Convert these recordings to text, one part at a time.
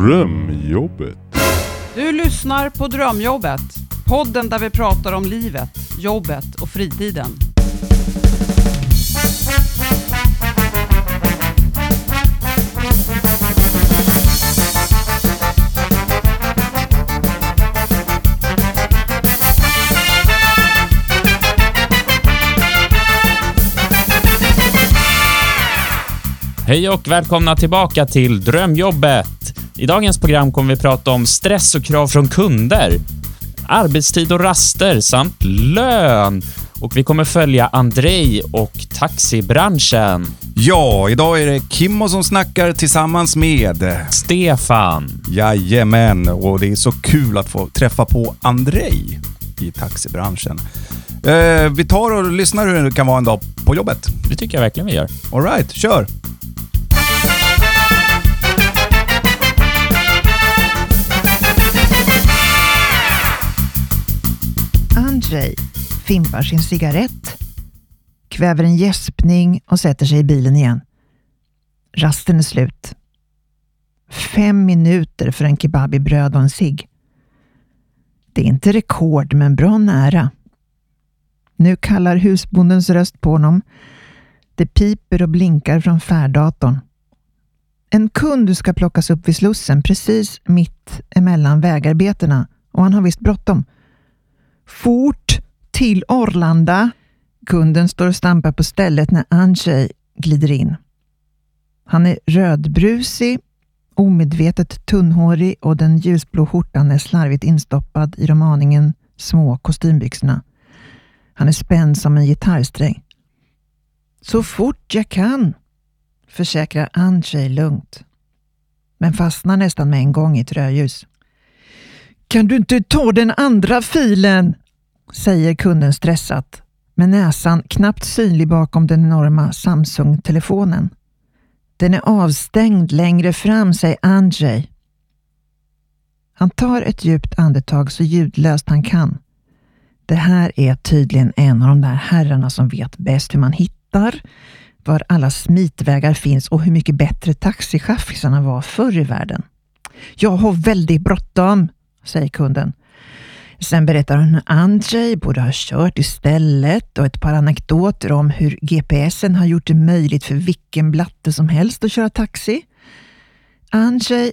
Drömjobbet. Du lyssnar på Drömjobbet. Podden där vi pratar om livet, jobbet och fritiden. Hej och välkomna tillbaka till Drömjobbet. I dagens program kommer vi prata om stress och krav från kunder, arbetstid och raster samt lön. Och vi kommer följa Andrei och taxibranschen. Ja, idag är det Kimmo som snackar tillsammans med... Stefan. Jajamän, och det är så kul att få träffa på Andrei i taxibranschen. Eh, vi tar och lyssnar hur det kan vara en dag på jobbet. Det tycker jag verkligen vi gör. Alright, kör! Andrzej fimpar sin cigarett, kväver en gäspning och sätter sig i bilen igen. Rasten är slut. Fem minuter för en kebab i bröd och en cigg. Det är inte rekord, men bra nära. Nu kallar husbondens röst på honom. Det piper och blinkar från färddatorn. En kund ska plockas upp vid Slussen precis mitt emellan vägarbetena och han har visst bråttom. Fort till Arlanda. Kunden står och stampar på stället när Andrzej glider in. Han är rödbrusig, omedvetet tunnhårig och den ljusblå skjortan är slarvigt instoppad i de aningen små kostymbyxorna. Han är spänd som en gitarrsträng. Så fort jag kan, försäkrar Andrzej lugnt. Men fastnar nästan med en gång i ett rödljus. Kan du inte ta den andra filen? säger kunden stressat, med näsan knappt synlig bakom den enorma Samsung-telefonen. Den är avstängd längre fram, säger Andrzej. Han tar ett djupt andetag så ljudlöst han kan. Det här är tydligen en av de där herrarna som vet bäst hur man hittar, var alla smitvägar finns och hur mycket bättre taxichaffisarna var förr i världen. Jag har väldigt bråttom, säger kunden. Sen berättar hon hur Andrzej borde ha kört istället och ett par anekdoter om hur GPSen har gjort det möjligt för vilken blatte som helst att köra taxi. Andrzej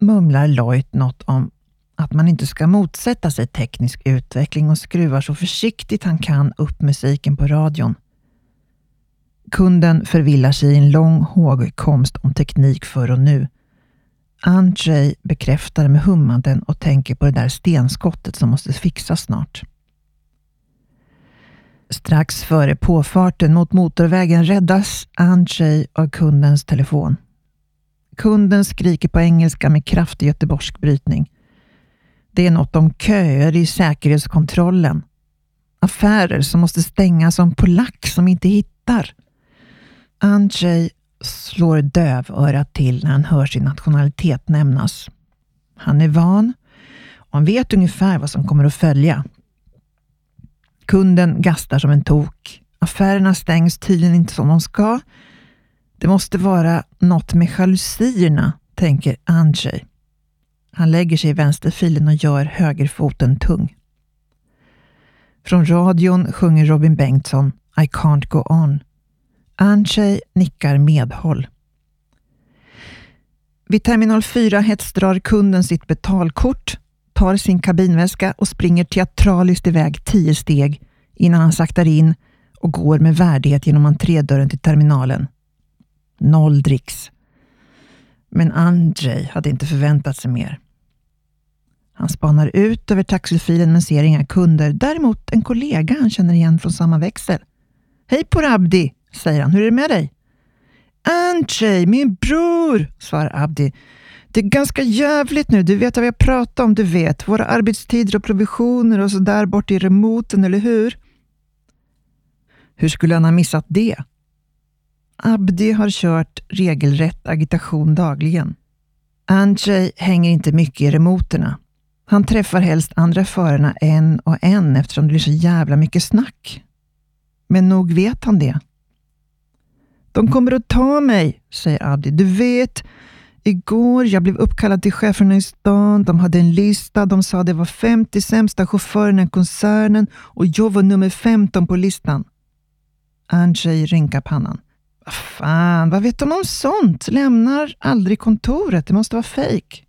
mumlar lojt något om att man inte ska motsätta sig teknisk utveckling och skruvar så försiktigt han kan upp musiken på radion. Kunden förvillar sig i en lång hågkomst om teknik för och nu. Andrzej bekräftar med hummanden och tänker på det där stenskottet som måste fixas snart. Strax före påfarten mot motorvägen räddas Andrzej av kundens telefon. Kunden skriker på engelska med kraftig göteborgsk brytning. Det är något om köer i säkerhetskontrollen. Affärer som måste stängas som polack som inte hittar. Andrzej slår dövörat till när han hör sin nationalitet nämnas. Han är van och han vet ungefär vad som kommer att följa. Kunden gastar som en tok. Affärerna stängs tydligen inte som de ska. Det måste vara något med jalusierna, tänker Andrzej. Han lägger sig i vänsterfilen och gör högerfoten tung. Från radion sjunger Robin Bengtsson I can't go on. Andrzej nickar medhåll. Vid terminal 4 hetsdrar kunden sitt betalkort, tar sin kabinväska och springer teatraliskt iväg tio steg innan han saktar in och går med värdighet genom entrédörren till terminalen. Noll dricks. Men Andrzej hade inte förväntat sig mer. Han spanar ut över taxifilen men ser inga kunder. Däremot en kollega han känner igen från samma växel. Hej på Abdi, säger han. Hur är det med dig? Andrzej, min bror, svarar Abdi. Det är ganska jävligt nu. Du vet vad vi har pratat om, du vet. Våra arbetstider och provisioner och så där bort i remoten, eller hur? Hur skulle han ha missat det? Abdi har kört regelrätt agitation dagligen. Andrzej hänger inte mycket i remoterna. Han träffar helst andra förarna en och en eftersom det blir så jävla mycket snack. Men nog vet han det. De kommer att ta mig, säger Abdi. Du vet, Igår jag blev uppkallad till cheferna i stan. De hade en lista. De sa det var 50 sämsta chaufförerna i koncernen och jag var nummer 15 på listan. Andrzej rynkar pannan. Vad fan, vad vet de om sånt? Lämnar aldrig kontoret. Det måste vara fejk.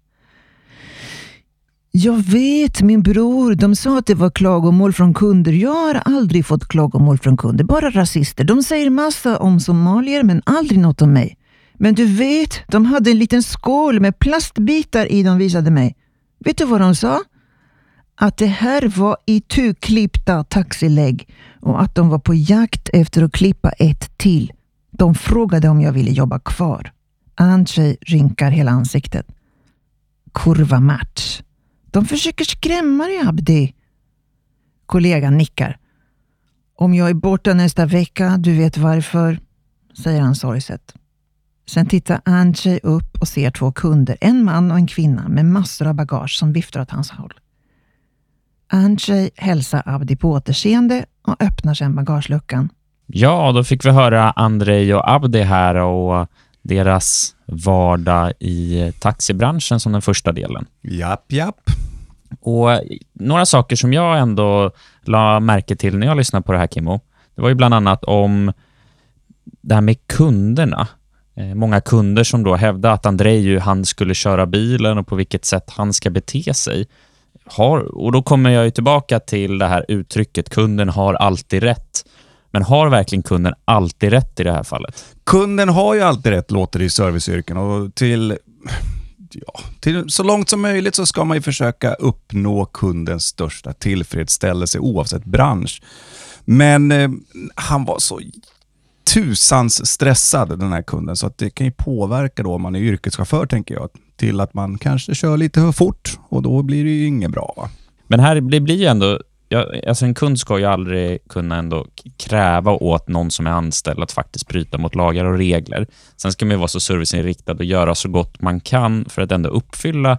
Jag vet, min bror. De sa att det var klagomål från kunder. Jag har aldrig fått klagomål från kunder, bara rasister. De säger massa om somalier, men aldrig något om mig. Men du vet, de hade en liten skål med plastbitar i de visade mig. Vet du vad de sa? Att det här var itu-klippta taxilägg och att de var på jakt efter att klippa ett till. De frågade om jag ville jobba kvar. Andrzej rynkar hela ansiktet. Kurva match. De försöker skrämma dig, Abdi. Kollegan nickar. Om jag är borta nästa vecka, du vet varför, säger han sorgset. Sen tittar Andrzej upp och ser två kunder, en man och en kvinna med massor av bagage som viftar åt hans håll. Andrzej hälsar Abdi på återseende och öppnar sen bagageluckan. Ja, då fick vi höra Andrei och Abdi här och deras vardag i taxibranschen som den första delen. Japp, japp. Och några saker som jag ändå la märke till när jag lyssnade på det här, Kimmo, det var ju bland annat om det här med kunderna. Eh, Många kunder som då hävdade att Andrei han skulle köra bilen och på vilket sätt han ska bete sig. Har, och då kommer jag ju tillbaka till det här uttrycket, kunden har alltid rätt. Men har verkligen kunden alltid rätt i det här fallet? Kunden har ju alltid rätt, låter det i serviceyrken. Och till, ja, till så långt som möjligt så ska man ju försöka uppnå kundens största tillfredsställelse oavsett bransch. Men eh, han var så tusans stressad, den här kunden, så att det kan ju påverka då om man är yrkeschaufför, tänker jag, till att man kanske kör lite för fort och då blir det ju inget bra. Va? Men här, det blir ju ändå jag, alltså en kund ska ju aldrig kunna ändå kräva åt någon som är anställd att faktiskt bryta mot lagar och regler. Sen ska man ju vara så serviceinriktad och göra så gott man kan för att ändå uppfylla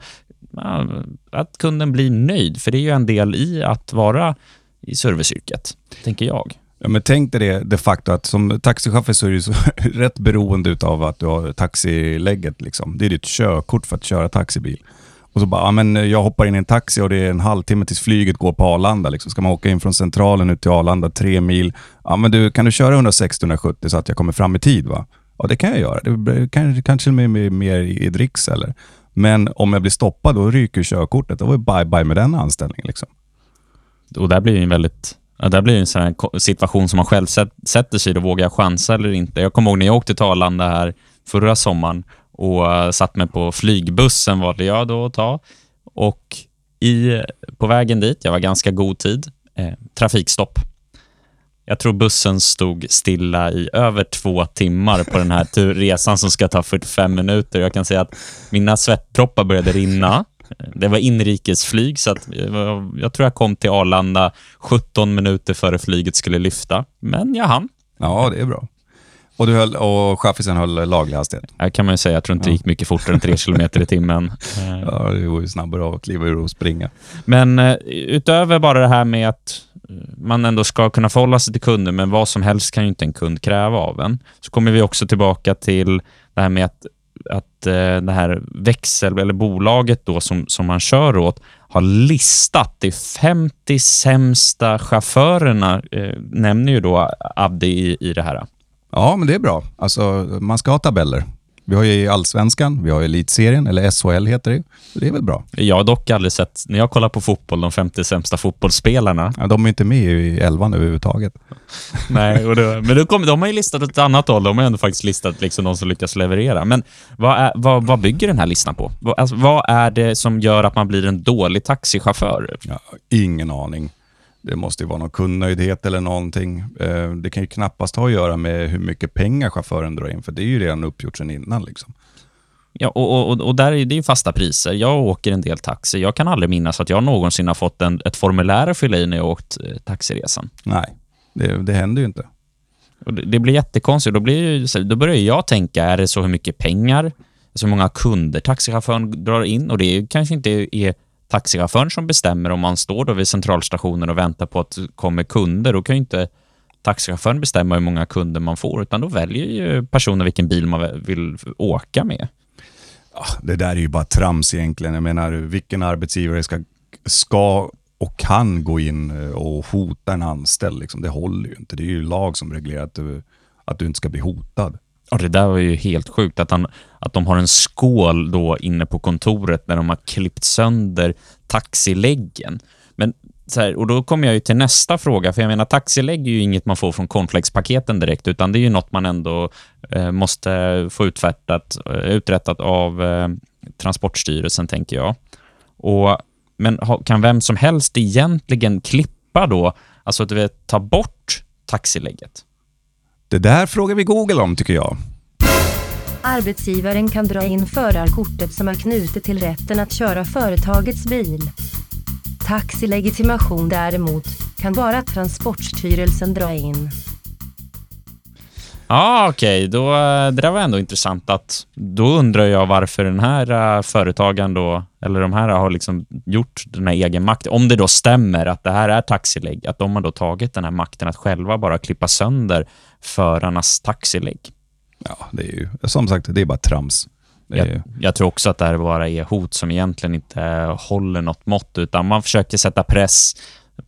att kunden blir nöjd. För det är ju en del i att vara i serviceyrket, tänker jag. Ja, men tänk dig det de facto att som taxichaufför så är du så rätt beroende av att du har taxilägget. Liksom. Det är ditt körkort för att köra taxibil. Och så bara, ja, men eh, jag hoppar in i en taxi och det är en halvtimme tills flyget går på Arlanda. Liksom. Ska man åka in från centralen ut till Arlanda, tre mil. Ja, men du, kan du köra 160-170 så att jag kommer fram i tid? va? Ja, det kan jag göra. Det kan, kanske med, med, mer i dricks eller. Men om jag blir stoppad, då ryker körkortet. Då var det bye bye med den anställningen. Liksom. Och där blir det en väldigt... Ja, där blir en sån här situation som man själv sätter sig i. Då vågar jag chansa eller inte? Jag kommer ihåg när jag åkte till Arlanda här förra sommaren och eh, satt mig på flygbussen valde jag då att ta. Och i, på vägen dit, jag var ganska god tid, eh, trafikstopp. Jag tror bussen stod stilla i över två timmar på den här resan som ska ta 45 minuter. Jag kan säga att mina svettproppar började rinna. Det var inrikesflyg, så att jag, jag tror jag kom till Arlanda 17 minuter före flyget skulle lyfta. Men jag hann. Ja, det är bra. Och, du höll, och chaffisen höll laglig hastighet. Här kan man ju säga, jag tror inte det gick mycket fortare än 3 kilometer i timmen. Ja, det går ju snabbare att kliva ur och springa. Men eh, utöver bara det här med att eh, man ändå ska kunna förhålla sig till kunder, men vad som helst kan ju inte en kund kräva av en. Så kommer vi också tillbaka till det här med att, att eh, det här växel eller bolaget då som, som man kör åt har listat de 50 sämsta chaufförerna, eh, nämner ju då Abdi i, i det här. Ja, men det är bra. Alltså, man ska ha tabeller. Vi har ju Allsvenskan, vi har Elitserien, eller SHL heter det. Det är väl bra. Jag har dock aldrig sett, när jag kollar på fotboll, de 50 sämsta fotbollsspelarna, Ja, de är inte med i elvan överhuvudtaget. Nej, och det, men då kom, de har ju listat ett annat håll. De har ju ändå faktiskt listat liksom de som lyckas leverera. Men vad, är, vad, vad bygger den här listan på? Vad, alltså, vad är det som gör att man blir en dålig taxichaufför? Ja, ingen aning. Det måste ju vara någon kundnöjdhet eller någonting. Eh, Det kan ju knappast ha att göra med hur mycket pengar chauffören drar in, för det är ju redan uppgjort sedan innan. Liksom. Ja, och, och, och där är det ju fasta priser. Jag åker en del taxi. Jag kan aldrig minnas att jag någonsin har fått en, ett formulär att fylla i när jag åkt eh, taxiresan. Nej, det, det händer ju inte. Det, det blir jättekonstigt. Då, blir ju, då börjar jag tänka, är det så hur mycket pengar, så många kunder taxichauffören drar in? Och det är, kanske inte är taxichauffören som bestämmer om man står då vid centralstationen och väntar på att det kommer kunder. Då kan ju inte taxichauffören bestämma hur många kunder man får, utan då väljer ju personen vilken bil man vill åka med. Ja, det där är ju bara trams egentligen. Jag menar, vilken arbetsgivare ska, ska och kan gå in eh, och hota en anställd? Liksom. Det håller ju inte. Det är ju lag som reglerar att du, att du inte ska bli hotad. Och det där var ju helt sjukt, att, han, att de har en skål då inne på kontoret när de har klippt sönder taxiläggen. Men så här, och då kommer jag ju till nästa fråga, för jag menar taxilägg är ju inget man får från cornflakespaketen direkt, utan det är ju något man ändå eh, måste få uträttat, eh, uträttat av eh, Transportstyrelsen, tänker jag. Och, men kan vem som helst egentligen klippa då, alltså att vi ta bort taxilägget? Det där frågar vi Google om tycker jag. Arbetsgivaren kan dra in förarkortet som är knutet till rätten att köra företagets bil. Taxilegitimation däremot kan bara Transportstyrelsen dra in. Ja, okej. Då, det där var ändå intressant att då undrar jag varför den här uh, företagaren då, eller de här har liksom gjort den här egen makten. Om det då stämmer att det här är taxilägg, att de har då tagit den här makten att själva bara klippa sönder förarnas taxilägg. Ja, det är ju som sagt, det är bara trams. Är, Jag, jag tror också att det här bara är hot som egentligen inte håller något mått, utan man försöker sätta press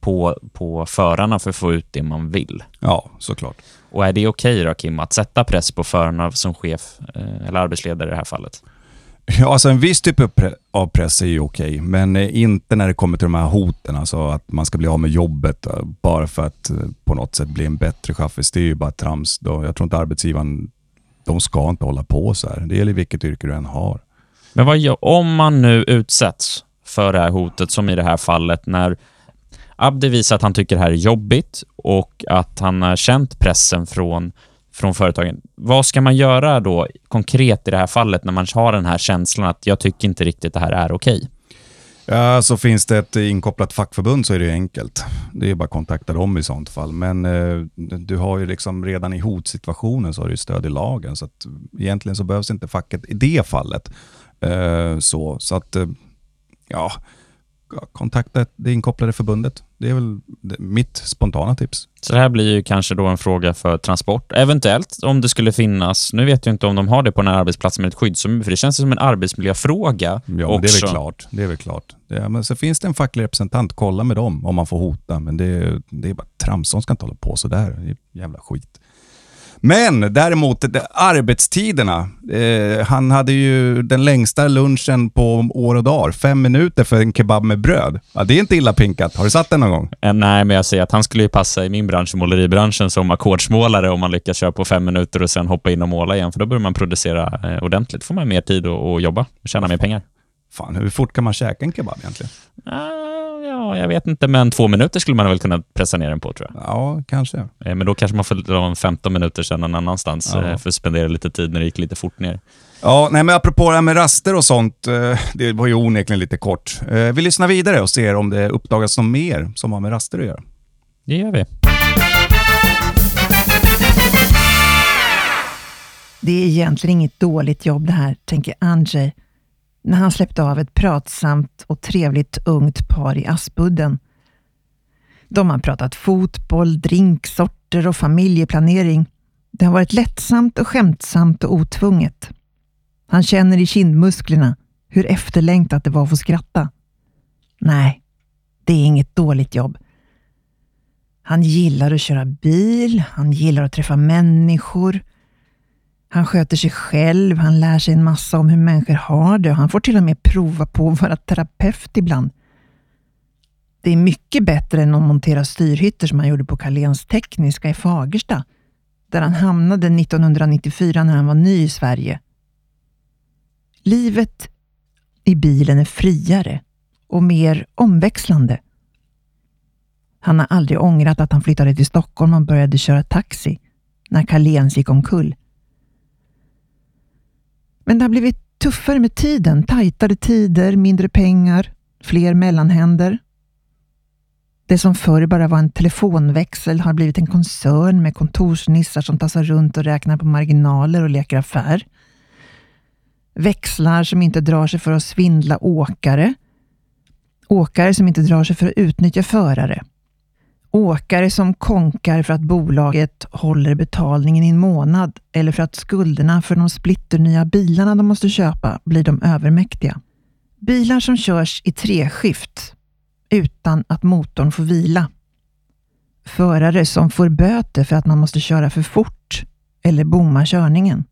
på, på förarna för att få ut det man vill. ja, såklart. Och är det okej då, Kim, att sätta press på förarna som chef eh, eller arbetsledare i det här fallet? Ja, alltså en viss typ av pre- av press är ju okej, men eh, inte när det kommer till de här hoten, alltså att man ska bli av med jobbet eh, bara för att på något sätt bli en bättre chaffis. Det är ju bara trams. Jag tror inte arbetsgivaren, de ska inte hålla på så här. Det gäller vilket yrke du än har. Men vad gör, om man nu utsätts för det här hotet, som i det här fallet, när Abdi visar att han tycker det här är jobbigt och att han har känt pressen från, från företagen. Vad ska man göra då konkret i det här fallet när man har den här känslan att jag tycker inte riktigt det här är okej? Ja, så finns det ett inkopplat fackförbund så är det ju enkelt. Det är bara att kontakta dem i sånt fall. Men eh, du har ju liksom redan i hotsituationen så har du stöd i lagen. Så att egentligen så behövs inte facket i det fallet. Eh, så, så att, eh, ja, kontakta det inkopplade förbundet. Det är väl mitt spontana tips. Så det här blir ju kanske då en fråga för transport. Eventuellt om det skulle finnas, nu vet jag inte om de har det på den här arbetsplatsen med ett skyddsombud, för det känns som en arbetsmiljöfråga Ja, också. det är väl klart. Det är väl klart. Det, men så finns det en facklig representant, kolla med dem om man får hota. Men det, det är bara trams, de ska inte hålla på sådär. Jävla skit. Men däremot arbetstiderna. Eh, han hade ju den längsta lunchen på år och dagar. Fem minuter för en kebab med bröd. Ja, det är inte illa pinkat. Har du satt den någon gång? Eh, Nej, men jag säger att han skulle ju passa i min bransch, måleribranschen, som ackordsmålare om man lyckas köra på fem minuter och sen hoppa in och måla igen, för då börjar man producera eh, ordentligt. får man mer tid att att jobba och tjäna mer pengar. Fan, hur fort kan man käka en kebab egentligen? Ah, ja, jag vet inte, men två minuter skulle man väl kunna pressa ner den på, tror jag. Ja, kanske. Eh, Men då kanske man får dra en 15 minuter sen någon annanstans Ja. eh, för att spendera lite tid när det gick lite fort ner. Ja, nej men apropå det här med raster och sånt, eh, det var ju onekligen lite kort. Vi lyssnar vidare och ser om det uppdagas något mer som har med raster att göra. Det gör vi. Det är egentligen inget dåligt jobb det här, tänker Andrzej när han släppte av ett pratsamt och trevligt ungt par i Aspudden. De har pratat fotboll, drinksorter och familjeplanering. Det har varit lättsamt och skämtsamt och otvunget. Han känner i kindmusklerna hur efterlängtat det var att få skratta. Nej, det är inget dåligt jobb. Han gillar att köra bil, han gillar att träffa människor. Han sköter sig själv, han lär sig en massa om hur människor har det och han får till och med prova på att vara terapeut ibland. Det är mycket bättre än att montera styrhytter som han gjorde på Carléns Tekniska i Fagersta, där han hamnade 1994 när han var ny i Sverige. Livet i bilen är friare och mer omväxlande. Han har aldrig ångrat att han flyttade till Stockholm och började köra taxi när Carléns gick omkull. Men det har blivit tuffare med tiden. Tajtare tider, mindre pengar, fler mellanhänder. Det som förr bara var en telefonväxel har blivit en koncern med kontorsnissar som tassar runt och räknar på marginaler och leker affär. Växlar som inte drar sig för att svindla åkare. Åkare som inte drar sig för att utnyttja förare. Åkare som konkar för att bolaget håller betalningen i en månad eller för att skulderna för de splitternya bilarna de måste köpa blir de övermäktiga. Bilar som körs i treskift utan att motorn får vila. Förare som får böter för att man måste köra för fort eller bomma körningen.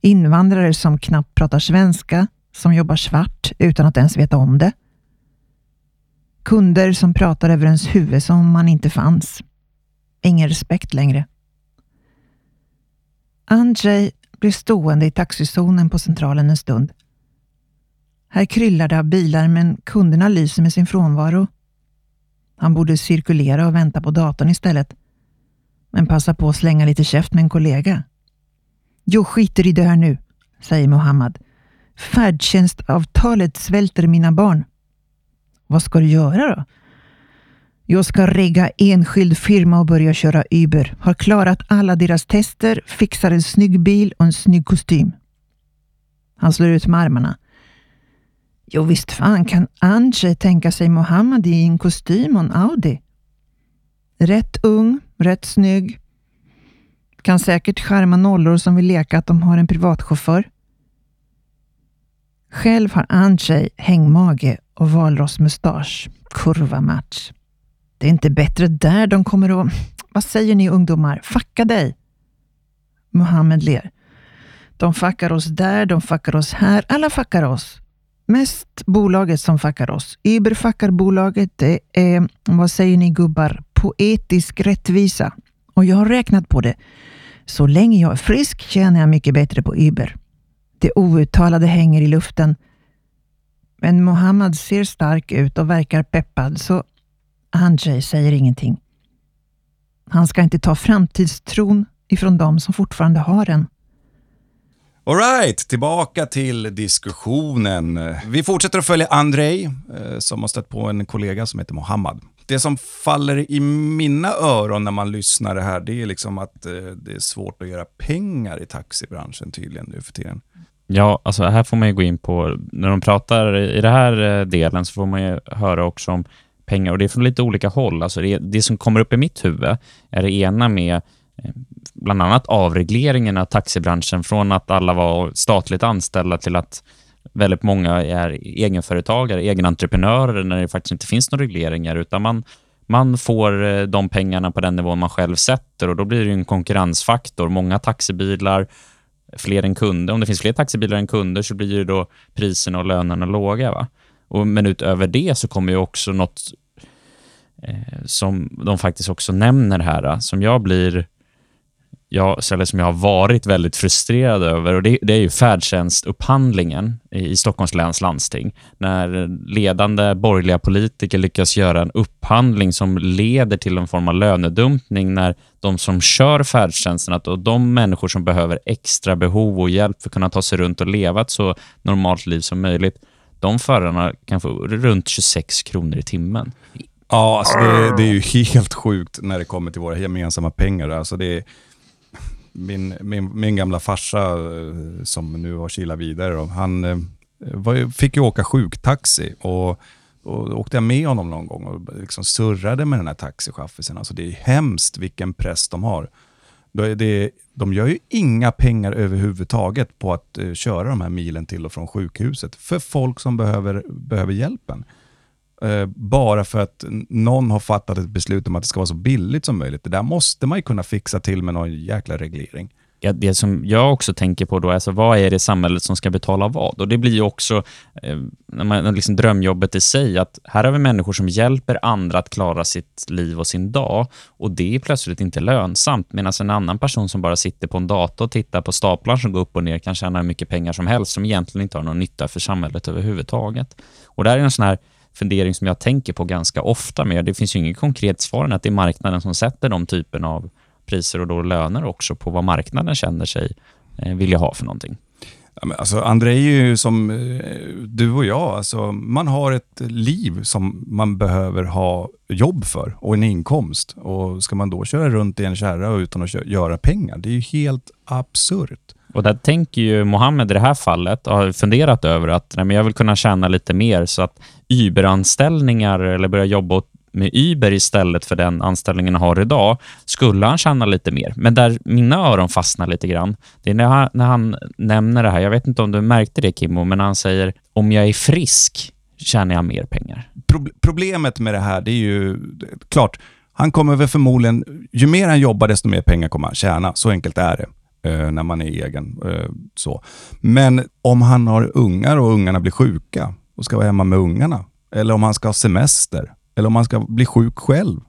Invandrare som knappt pratar svenska, som jobbar svart utan att ens veta om det. Kunder som pratar över ens huvud som om man inte fanns. Ingen respekt längre. Andrzej blev stående i taxizonen på centralen en stund. Här kryllar det av bilar men kunderna lyser med sin frånvaro. Han borde cirkulera och vänta på datorn istället. Men passa på att slänga lite käft med en kollega. Jag skiter i det här nu, säger Mohammad. Färdtjänstavtalet svälter mina barn. Vad ska du göra då? Jag ska regga enskild firma och börja köra Uber. Har klarat alla deras tester, fixar en snygg bil och en snygg kostym. Han slår ut med armarna. Jo visst fan kan Andrzej tänka sig Mohammed i en kostym och en Audi. Rätt ung, rätt snygg. Kan säkert skärma nollor som vill leka att de har en privatchaufför. Själv har Andrzej hängmage och valrossmustasch. Kurva match. Det är inte bättre där de kommer att... Vad säger ni ungdomar? Facka dig! Mohammed ler. De fuckar oss där, de fuckar oss här. Alla fuckar oss. Mest bolaget som fuckar oss. Uber fuckar bolaget. Det är, vad säger ni gubbar, poetisk rättvisa. Och jag har räknat på det. Så länge jag är frisk tjänar jag mycket bättre på Uber. Det outtalade hänger i luften. Men Mohammad ser stark ut och verkar peppad, så Andrzej säger ingenting. Han ska inte ta framtidstron ifrån de som fortfarande har den. Alright, tillbaka till diskussionen. Vi fortsätter att följa Andrei, eh, som har stött på en kollega som heter Mohammad. Det som faller i mina öron när man lyssnar det här, det är liksom att eh, det är svårt att göra pengar i taxibranschen tydligen nu för tiden. Ja, alltså här får man ju gå in på, när de pratar i den här eh, delen så får man ju höra också om pengar och det är från lite olika håll. Alltså det, det som kommer upp i mitt huvud är det ena med eh, bland annat avregleringen av taxibranschen från att alla var statligt anställda till att väldigt många är egenföretagare, egenentreprenörer när det faktiskt inte finns några regleringar utan man, man får eh, de pengarna på den nivån man själv sätter och då blir det en konkurrensfaktor. Många taxibilar, fler än kunder. Om det finns fler taxibilar än kunder så blir ju då priserna och lönerna låga. Va? Och, men utöver det så kommer ju också något eh, som de faktiskt också nämner här, som jag blir jag, eller som jag har varit väldigt frustrerad över och det, det är ju färdtjänstupphandlingen i, i Stockholms läns landsting. När ledande borgerliga politiker lyckas göra en upphandling som leder till en form av lönedumpning när de som kör färdtjänsten, att och de människor som behöver extra behov och hjälp för att kunna ta sig runt och leva ett så normalt liv som möjligt, de förarna kan få runt 26 kronor i timmen. Ja, alltså det, det är ju helt sjukt när det kommer till våra gemensamma pengar. Alltså det är, min, min, min gamla farsa eh, som nu har kilat vidare, då, han eh, var, fick ju åka sjuktaxi och, och åkte jag med honom någon gång och liksom surrade med den här taxichaffisen. Alltså det är hemskt vilken press de har. Det, de gör ju inga pengar överhuvudtaget på att eh, köra de här milen till och från sjukhuset för folk som behöver, behöver hjälpen. Eh, bara för att någon har fattat ett beslut om att det ska vara så billigt som möjligt. Det där måste man ju kunna fixa till med någon jäkla reglering ja, det som jag också tänker på då är alltså, vad är det samhället som ska betala vad? Och det blir ju också eh, när man, liksom drömjobbet i sig, att här har vi människor som hjälper andra att klara sitt liv och sin dag och det är plötsligt inte lönsamt, medan en annan person som bara sitter på en dator och tittar på staplar som går upp och ner kan tjäna hur mycket pengar som helst som egentligen inte har någon nytta för samhället överhuvudtaget. Och där är en sån här fundering som jag tänker på ganska ofta med. Det finns ju inget konkret svar än att det är marknaden som sätter de typen av priser och då löner också på vad marknaden känner sig eh, vilja ha för någonting. Alltså, André är ju som eh, du och jag. Alltså, man har ett liv som man behöver ha jobb för och en inkomst. Och Ska man då köra runt i en kärra utan att göra pengar, det är ju helt absurt. Och där tänker ju Mohammed i det här fallet, och har funderat över att nej, men jag vill kunna tjäna lite mer så att Uber-anställningar eller börja jobba åt med Uber istället för den anställningen han har idag, skulle han tjäna lite mer. Men där mina öron fastnar lite grann, det är när han, när han nämner det här, jag vet inte om du märkte det Kimmo, men han säger om jag är frisk tjänar jag mer pengar. Pro problemet med det här, det är ju klart, han kommer väl förmodligen, ju mer han jobbar desto mer pengar kommer han tjäna. Så enkelt är det Eh, när man är egen. Eh, så. Men om han har ungar och ungarna blir sjuka och ska vara hemma med ungarna, eller om han ska ha semester, eller om han ska bli sjuk själv,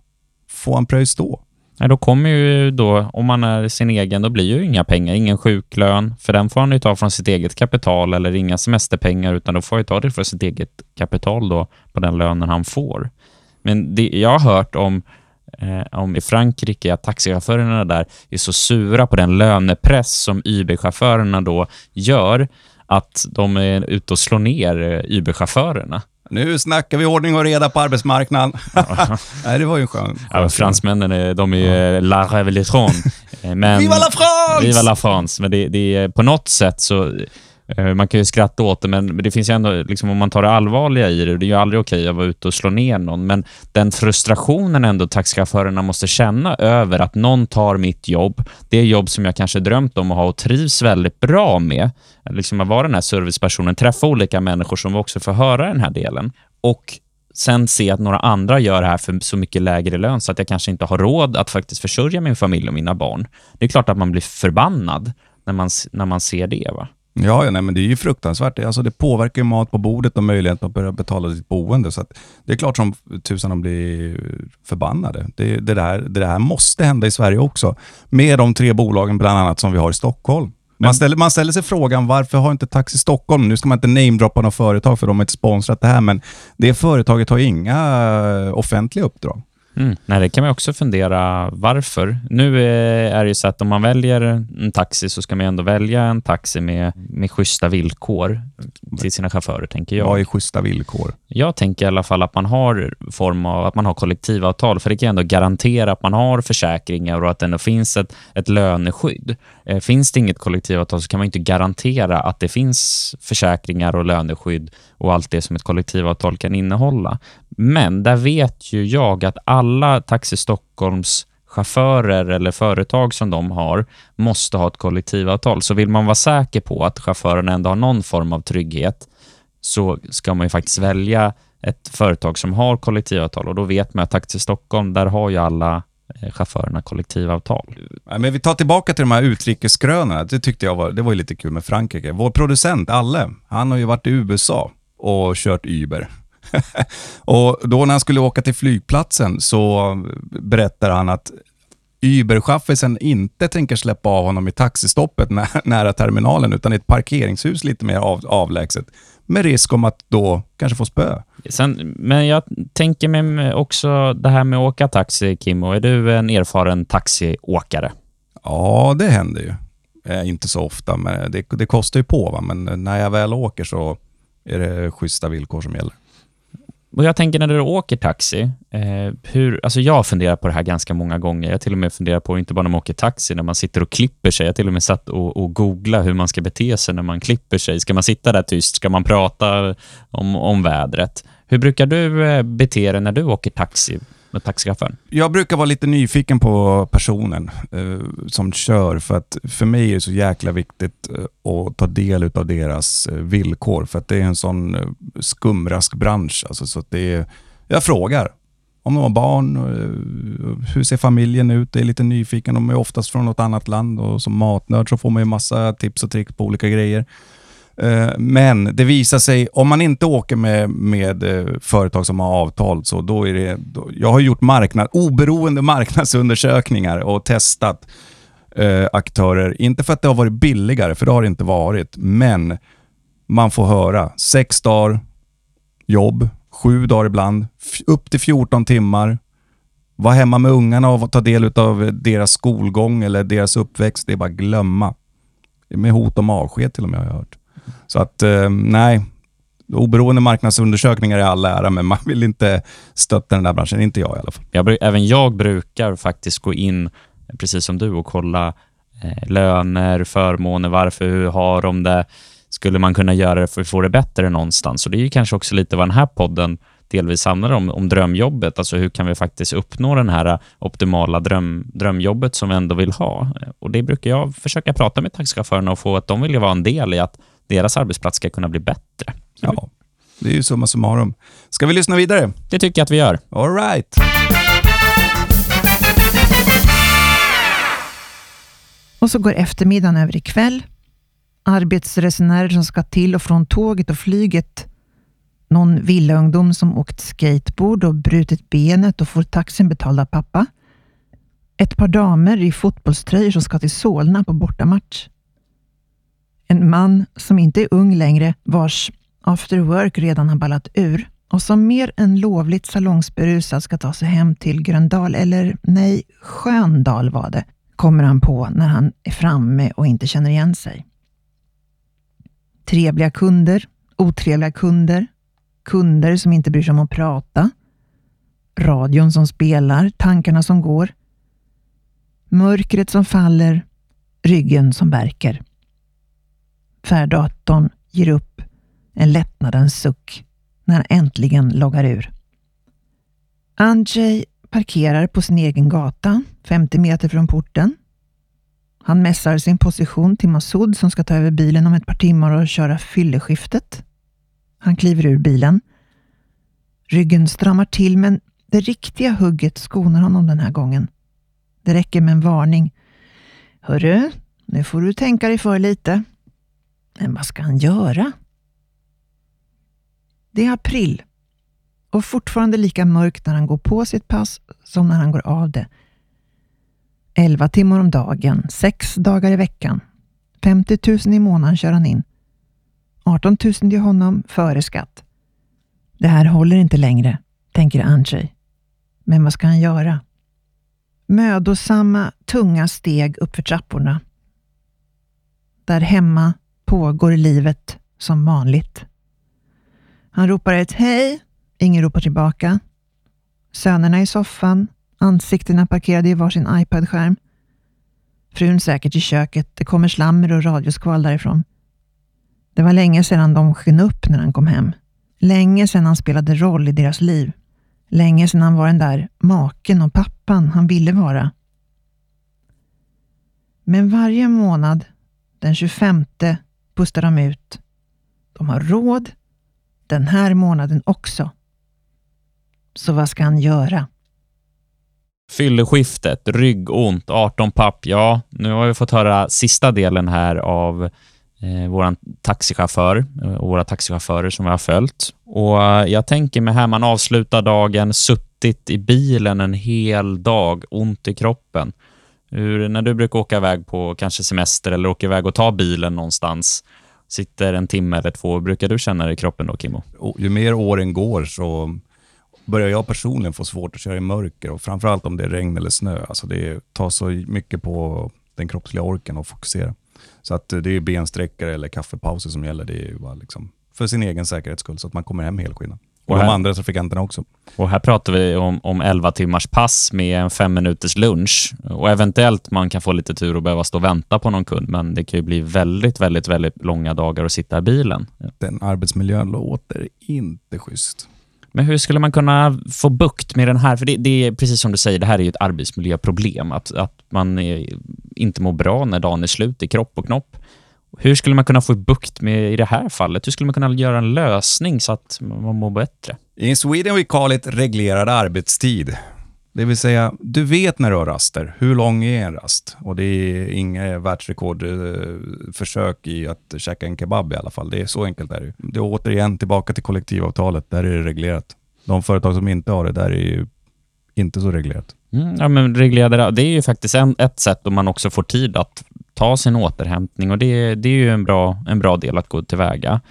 får han pröjs då? Nej, då kommer ju då, om man är sin egen, då blir ju inga pengar, ingen sjuklön, för den får han ju ta från sitt eget kapital eller inga semesterpengar, utan då får han ju ta det från sitt eget kapital då på den lönen han får. Men det, jag har hört om, eh, om i Frankrike att taxichaufförerna där är så sura på den lönepress som Uber-chaufförerna då gör, att de är ute och slår ner eh, Uber-chaufförerna. Nu snackar vi ordning och reda på arbetsmarknaden. Nej, det var ju en skön... Ja, fransmännen är, de är ju la revolution. Eh, Men, Viva la France! Viva la France! Men det, det är på något sätt så... Eh, man kan ju skratta åt det, men det finns ju ändå, liksom, om man tar det allvarliga i det, det är ju aldrig okej att vara ute och slå ner någon, men den frustrationen ändå taxichaufförerna måste känna över att någon tar mitt jobb, det jobb som jag kanske drömt om att ha och trivs väldigt bra med, liksom att vara den här servicepersonen, träffa olika människor som också får höra den här delen. Och sen se att några andra gör det här för så mycket lägre lön så att jag kanske inte har råd att faktiskt försörja min familj och mina barn. Det är klart att man blir förbannad när man, när man ser det. va? Ja, ja nej, men det är ju fruktansvärt. Det, alltså, det påverkar ju mat på bordet och möjligheten att börja betala sitt boende. Så det är klart som tusan de blir förbannade. Det, det, där, det där måste hända i Sverige också. Med de tre bolagen bland annat som vi har i Stockholm. Man ställer, man ställer sig frågan varför har inte Taxi Stockholm, nu ska man inte namedroppa något företag för de har inte sponsrat det här, men det företaget har inga eh, offentliga uppdrag. Mm. Nej, det kan man också fundera varför. Nu eh, är det så att om man väljer en taxi så ska man ändå välja en taxi med, med schyssta villkor till sina chaufförer, tänker jag. Vad är schyssta villkor? Jag tänker i alla fall att man har form av att man har kollektivavtal, för det kan ändå garantera att man har försäkringar och att det ändå finns ett, ett löneskydd. Eh, finns det inget kollektivavtal så kan man inte garantera att det finns försäkringar och löneskydd och allt det som ett kollektivavtal kan innehålla. Men där vet ju jag att alla Taxi Stockholms chaufförer eller företag som de har måste ha ett kollektivavtal. Så vill man vara säker på att chauffören ändå har någon form av trygghet så ska man ju faktiskt välja ett företag som har kollektivavtal och då vet man att Taxi Stockholm, där har ju alla eh, chaufförerna kollektivavtal. Men vi tar tillbaka till de här utrikesgrönorna. Det tyckte jag var, det var ju lite kul med Frankrike. Vår producent, Alle, han har ju varit i USA och kört Uber. och då när han skulle åka till flygplatsen så berättar han att Uber-chaffisen inte tänker släppa av honom i taxistoppet nä nära terminalen, utan i ett parkeringshus lite mer av avlägset. Med risk om att då kanske få spö. Sen, men jag tänker mig också det här med att åka taxi, Kimmo. Är du en erfaren taxiåkare? Ja, det händer ju. Eh, inte så ofta, men det, det kostar ju på. Va? Men när jag väl åker så är det schyssta villkor som gäller. Och jag tänker när du åker taxi, eh, hur, alltså jag funderar på det här ganska många gånger. Jag till och med funderar på, inte bara när man åker taxi, när man sitter och klipper sig. Jag har till och med satt och, och googlat hur man ska bete sig när man klipper sig. Ska man sitta där tyst? Ska man prata om, om vädret? Hur brukar du eh, bete dig när du åker taxi med taxichauffören? Jag brukar vara lite nyfiken på personen eh, som kör, för att för mig är det så jäkla viktigt eh, att ta del av deras eh, villkor, för att det är en sån eh, skumraskbransch. Alltså, så att det är, jag frågar om de har barn, eh, hur ser familjen ut? Jag är lite nyfiken. De är oftast från något annat land och som matnörd så får man ju massa tips och tricks på olika grejer. Eh, men det visar sig, om man inte åker med, med eh, företag som har avtal, så då är det... Då, jag har gjort marknad, oberoende marknadsundersökningar och testat eh, aktörer. Inte för att det har varit billigare, för det har det inte varit, men man får höra sex dagar jobb, sju dagar ibland, upp till 14 timmar. Vara hemma med ungarna och ta del av deras skolgång eller deras uppväxt, det är bara glömma. Med hot om avsked till och med har jag hört. Så att eh, nej, oberoende marknadsundersökningar är all ära, men man vill inte stötta den där branschen. Inte jag i alla fall. Jag, även jag brukar faktiskt gå in, precis som du, och kolla eh, löner, förmåner, varför, hur har de det? Skulle man kunna göra det för att få det bättre någonstans? Och det är ju kanske också lite vad den här podden delvis handlar om, om drömjobbet. Alltså hur kan vi faktiskt uppnå den här eh, optimala dröm, drömjobbet som vi ändå vill ha? Och Det brukar jag försöka prata med taxichaufförerna och få att de vill vara en del i att deras arbetsplats ska kunna bli bättre. Ja, det är ju summa summarum. Ska vi lyssna vidare? Det tycker jag att vi gör. All right. Och så går eftermiddagen över i kväll. Arbetsresenärer som ska till och från tåget och flyget. Någon villaungdom som åkt skateboard och brutit benet och får taxin betald av pappa. Ett par damer i fotbollströjor som ska till Solna på bortamatch. En man som inte är ung längre, vars after work redan har ballat ur och som mer än lovligt salongsberusad ska ta sig hem till Gröndal, eller nej, Sköndal var det, kommer han på när han är framme och inte känner igen sig. Trevliga kunder, otrevliga kunder, kunder som inte bryr sig om att prata, radion som spelar, tankarna som går, mörkret som faller, ryggen som verkar. Färddatorn ger upp en lättnadens suck när han äntligen loggar ur. Andrzej parkerar på sin egen gata, 50 meter från porten. Han mässar sin position till Masoud som ska ta över bilen om ett par timmar och köra fylleskiftet. Han kliver ur bilen. Ryggen stramar till, men det riktiga hugget skonar honom den här gången. Det räcker med en varning. Hörru, nu får du tänka dig för lite. Men vad ska han göra? Det är april och fortfarande lika mörkt när han går på sitt pass som när han går av det. 11 timmar om dagen, sex dagar i veckan. 50 000 i månaden kör han in. 18 000 till honom före skatt. Det här håller inte längre, tänker Andrzej. Men vad ska han göra? Mödosamma, tunga steg uppför trapporna. Där hemma pågår livet som vanligt. Han ropar ett hej. Ingen ropar tillbaka. Sönerna i soffan, ansiktena parkerade i varsin iPad-skärm. Frun säkert i köket. Det kommer slammer och radioskval därifrån. Det var länge sedan de sken upp när han kom hem. Länge sedan han spelade roll i deras liv. Länge sedan han var den där maken och pappan han ville vara. Men varje månad, den 25, pustar de ut. De har råd, den här månaden också. Så vad ska han göra? Fylleskiftet, ryggont, 18 papp. Ja, nu har vi fått höra sista delen här av eh, vår taxichaufför och våra taxichaufförer som vi har följt. Och eh, jag tänker mig här, man avslutar dagen, suttit i bilen en hel dag, ont i kroppen. Hur, när du brukar åka iväg på kanske semester eller åka iväg och ta bilen någonstans, sitter en timme eller två, brukar du känna det i kroppen då, Kimmo? Ju mer åren går så börjar jag personligen få svårt att köra i mörker och framförallt om det är regn eller snö. Alltså det tar så mycket på den kroppsliga orken att fokusera. Så att det är bensträckare eller kaffepauser som gäller. Det är bara liksom för sin egen säkerhets skull, så att man kommer hem helskinnad. Och, Och de här- andra trafikanterna också. Och här pratar vi om, om 11 timmars pass med en fem minuters lunch. Och eventuellt man kan få lite tur och behöva stå och vänta på någon kund, men det kan ju bli väldigt, väldigt, väldigt långa dagar att sitta i bilen. Den arbetsmiljön låter inte schysst. Men hur skulle man kunna få bukt med den här? För det, det är precis som du säger, det här är ju ett arbetsmiljöproblem. Att, att man är, inte mår bra när dagen är slut i kropp och knopp. Hur skulle man kunna få bukt med i det här fallet? Hur skulle man kunna göra en lösning så att man mår bättre? In Sweden we call it reglerad arbetstid. Det vill säga, du vet när du har raster. Hur lång är en rast? Och det är inga världsrekordförsök i att käka en kebab i alla fall. Det är så enkelt är det. Det är återigen tillbaka till kollektivavtalet. Där är det reglerat. De företag som inte har det, där är ju inte så reglerat. Mm, ja, men reglerade, det är ju faktiskt en, ett sätt om man också får tid att ta sin återhämtning och det, det är ju en bra, en bra del att gå tillväga.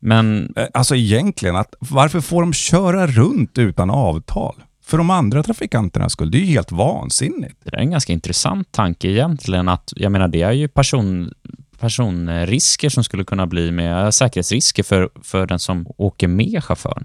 Men Eh, Alltså egentligen, att, varför får de köra runt utan avtal? För de andra trafikanternas skull. Det är ju helt vansinnigt. det är en ganska intressant tanke egentligen att, jag menar det är ju person, personrisker som skulle kunna bli med säkerhetsrisker för, för den som åker med chauffören.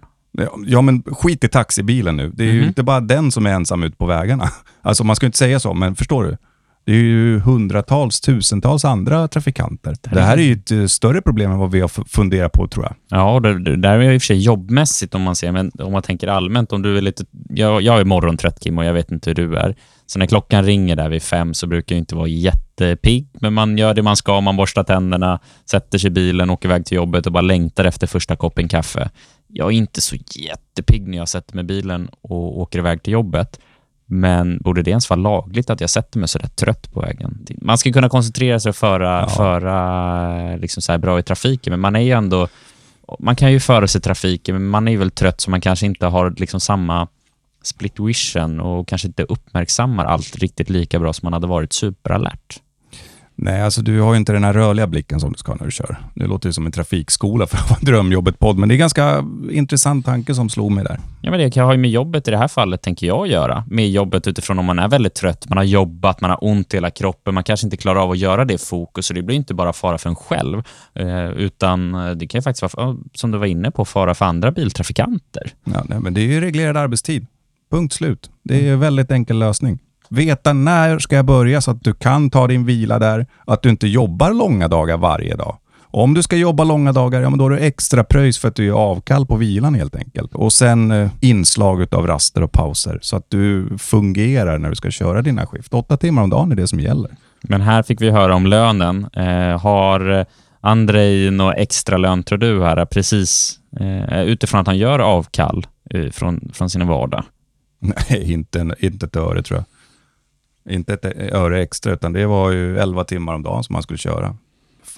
Ja, men skit i taxibilen nu. Det är ju Mhm. inte bara den som är ensam ut på vägarna. Alltså man ska inte säga så, men förstår du? Det är ju hundratals, tusentals andra trafikanter. Det här är ju ett eh, större problem än vad vi har funderat på, tror jag. Ja, det, det där är i och för sig jobbmässigt om man ser, men om man tänker allmänt, om du är lite... Jag, jag är morgontrött Kim och jag vet inte hur du är. Så när klockan ringer där vid fem så brukar jag inte vara jättepigg, men man gör det man ska, man borstar tänderna, sätter sig i bilen, åker iväg till jobbet och bara längtar efter första koppen kaffe. Jag är inte så jättepigg när jag sätter mig i bilen och åker iväg till jobbet. Men borde det ens vara lagligt att jag sätter mig så där trött på vägen? Man ska kunna koncentrera sig och föra, Ja. föra liksom så bra i trafiken, men man är ju ändå... Man kan ju föra sig i trafiken, men man är ju väl trött så man kanske inte har liksom samma split vision och kanske inte uppmärksammar allt riktigt lika bra som man hade varit superalert. Nej, alltså du har ju inte den här rörliga blicken som du ska när du kör. Det låter ju som en trafikskola för att vara drömjobbet-podd, men det är en ganska intressant tanke som slog mig där. Ja, men det kan ha ju med jobbet i det här fallet, tänker jag göra. Med jobbet utifrån om man är väldigt trött, man har jobbat, man har ont i hela kroppen, man kanske inte klarar av att göra det fokus, och det blir inte bara fara för en själv, eh, utan det kan ju faktiskt vara, som du var inne på, fara för andra biltrafikanter. Ja, nej, men det är ju reglerad arbetstid. Punkt slut. Det är en väldigt enkel lösning. Veta när ska jag börja så att du kan ta din vila där, att du inte jobbar långa dagar varje dag. Om du ska jobba långa dagar, ja men då har du extra pröjs för att du är avkall på vilan helt enkelt. Och sen eh, inslag av raster och pauser så att du fungerar när du ska köra dina skift. Åtta timmar om dagen är det som gäller. Men här fick vi höra om lönen. Eh, har Andrei någon extra lön, tror du, här, precis eh, utifrån att han gör avkall eh, från, från sin vardag? Nej, inte, inte ett öre tror jag. Inte ett öre extra, utan det var ju 11 timmar om dagen som man skulle köra.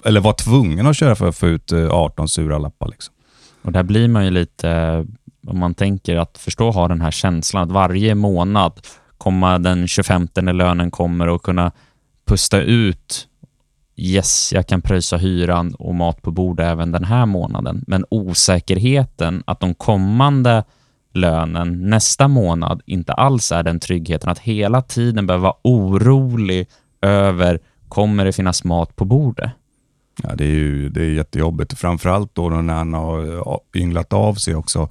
Eller var tvungen att köra för att få ut eh, 18 sura lappar. Liksom. Och där blir man ju lite, om man tänker att förstå ha den här känslan att varje månad komma den 25 när lönen kommer och kunna pusta ut Yes, jag kan pröjsa hyran och mat på bordet även den här månaden. Men osäkerheten att de kommande lönen nästa månad inte alls är den tryggheten att hela tiden behöva vara orolig över kommer det finnas mat på bordet? Ja, det är ju det är jättejobbigt. Framförallt då när han har ynglat av sig också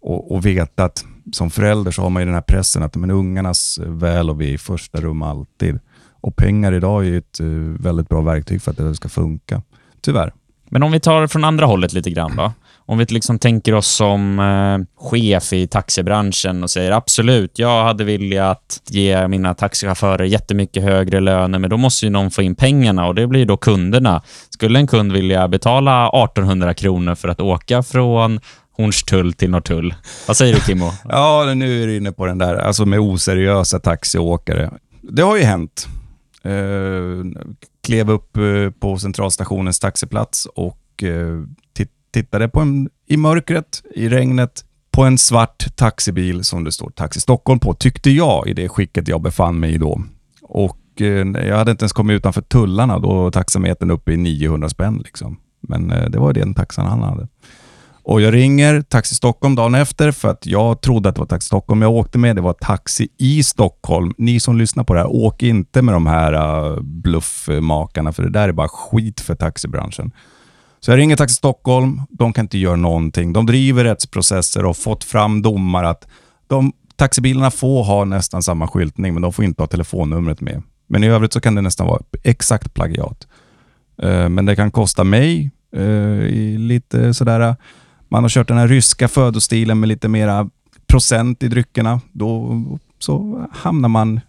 och, och vet att som förälder så har man ju den här pressen att men ungarnas väl och vi i första rum alltid. Och pengar idag är ju ett eh, väldigt bra verktyg för att det ska funka. Tyvärr. Men om vi tar det från andra hållet lite grann då. Om vi liksom tänker oss som eh, chef i taxibranschen och säger absolut, jag hade velat ge mina taxichaufförer jättemycket högre löner, men då måste ju någon få in pengarna och det blir då kunderna. Skulle en kund vilja betala 1800 kronor för att åka från Hornstull till Norrtull? Vad säger du Kimmo? Ja, nu är du inne på den där, alltså med oseriösa taxiåkare. Det har ju hänt. Eh, klev upp eh, på centralstationens taxiplats och eh, tittade på en, i mörkret, i regnet, på en svart taxibil som det står Taxi Stockholm på, tyckte jag i det skicket jag befann mig i då. Och eh, jag hade inte ens kommit utanför tullarna då taxametern uppe i 900 spänn. Liksom. Men det var den taxan han hade. Och jag ringer Taxi Stockholm dagen efter för att jag trodde att det var Taxi Stockholm jag åkte med. Det var Taxi i Stockholm. Ni som lyssnar på det här, åk inte med de här uh, bluffmakarna för det där är bara skit för taxibranschen. Så jag ringer Taxi Stockholm. De kan inte göra någonting. De driver rättsprocesser och har fått fram domar att de, taxibilarna får ha nästan samma skyltning, men de får inte ha telefonnumret med. Men i övrigt så kan det nästan vara exakt plagiat. Äh, men det kan kosta mig uh, lite sådär man har kört den här ryska födostilen med lite mera procent i dryckerna, då så hamnar man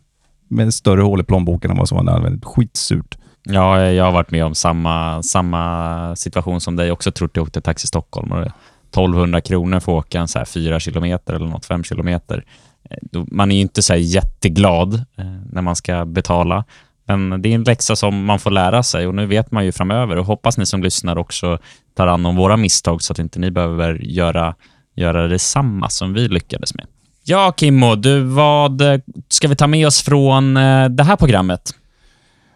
med större hål i plånboken än vad som var nödvändigt. Skitsurt. Ja, jag har varit med om samma, samma situation som dig också. Trott jag åkte Taxi Stockholm och 1200 kronor för att åka en så här 4 kilometer eller något, 5 kilometer. Eh, man är ju inte så här jätteglad eh, när man ska betala. Men det är en läxa som man får lära sig och nu vet man ju framöver och hoppas ni som lyssnar också tar an om våra misstag så att inte ni behöver göra, göra detsamma som vi lyckades med. Ja, Kimmo, du, vad eh, ska vi ta med oss från eh, det här programmet?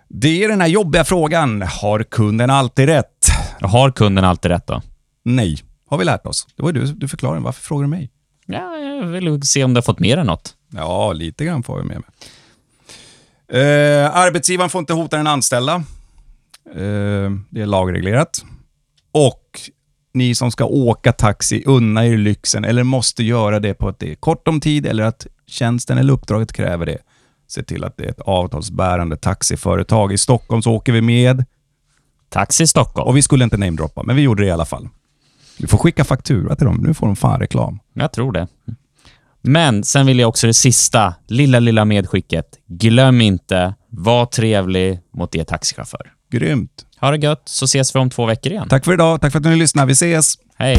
Det är den här jobbiga frågan. Har kunden alltid rätt? Har kunden alltid rätt då? Nej, har vi lärt oss. Det var du, du förklarade. Varför frågar du mig? Ja, jag vill se om du har fått med dig något. Ja, lite grann får vi med mig. Eh, arbetsgivaren får inte hota den anställda. Eh, det är lagreglerat. Och ni som ska åka taxi, unna er lyxen eller måste göra det på att det är kort om tid eller att tjänsten eller uppdraget kräver det. Se till att det är ett avtalsbärande taxiföretag. I Stockholm så åker vi med. Taxi Stockholm. Och vi skulle inte namedroppa, men vi gjorde det i alla fall. Du får skicka faktura till dem. Nu får de fan reklam. Jag tror det. Men sen vill jag också det sista, lilla, lilla medskicket. Glöm inte, var trevlig mot er taxichaufför. Grymt. Ha det gött, så ses vi om två veckor igen. Tack för idag. Tack för att ni lyssnade. Vi ses. Hej!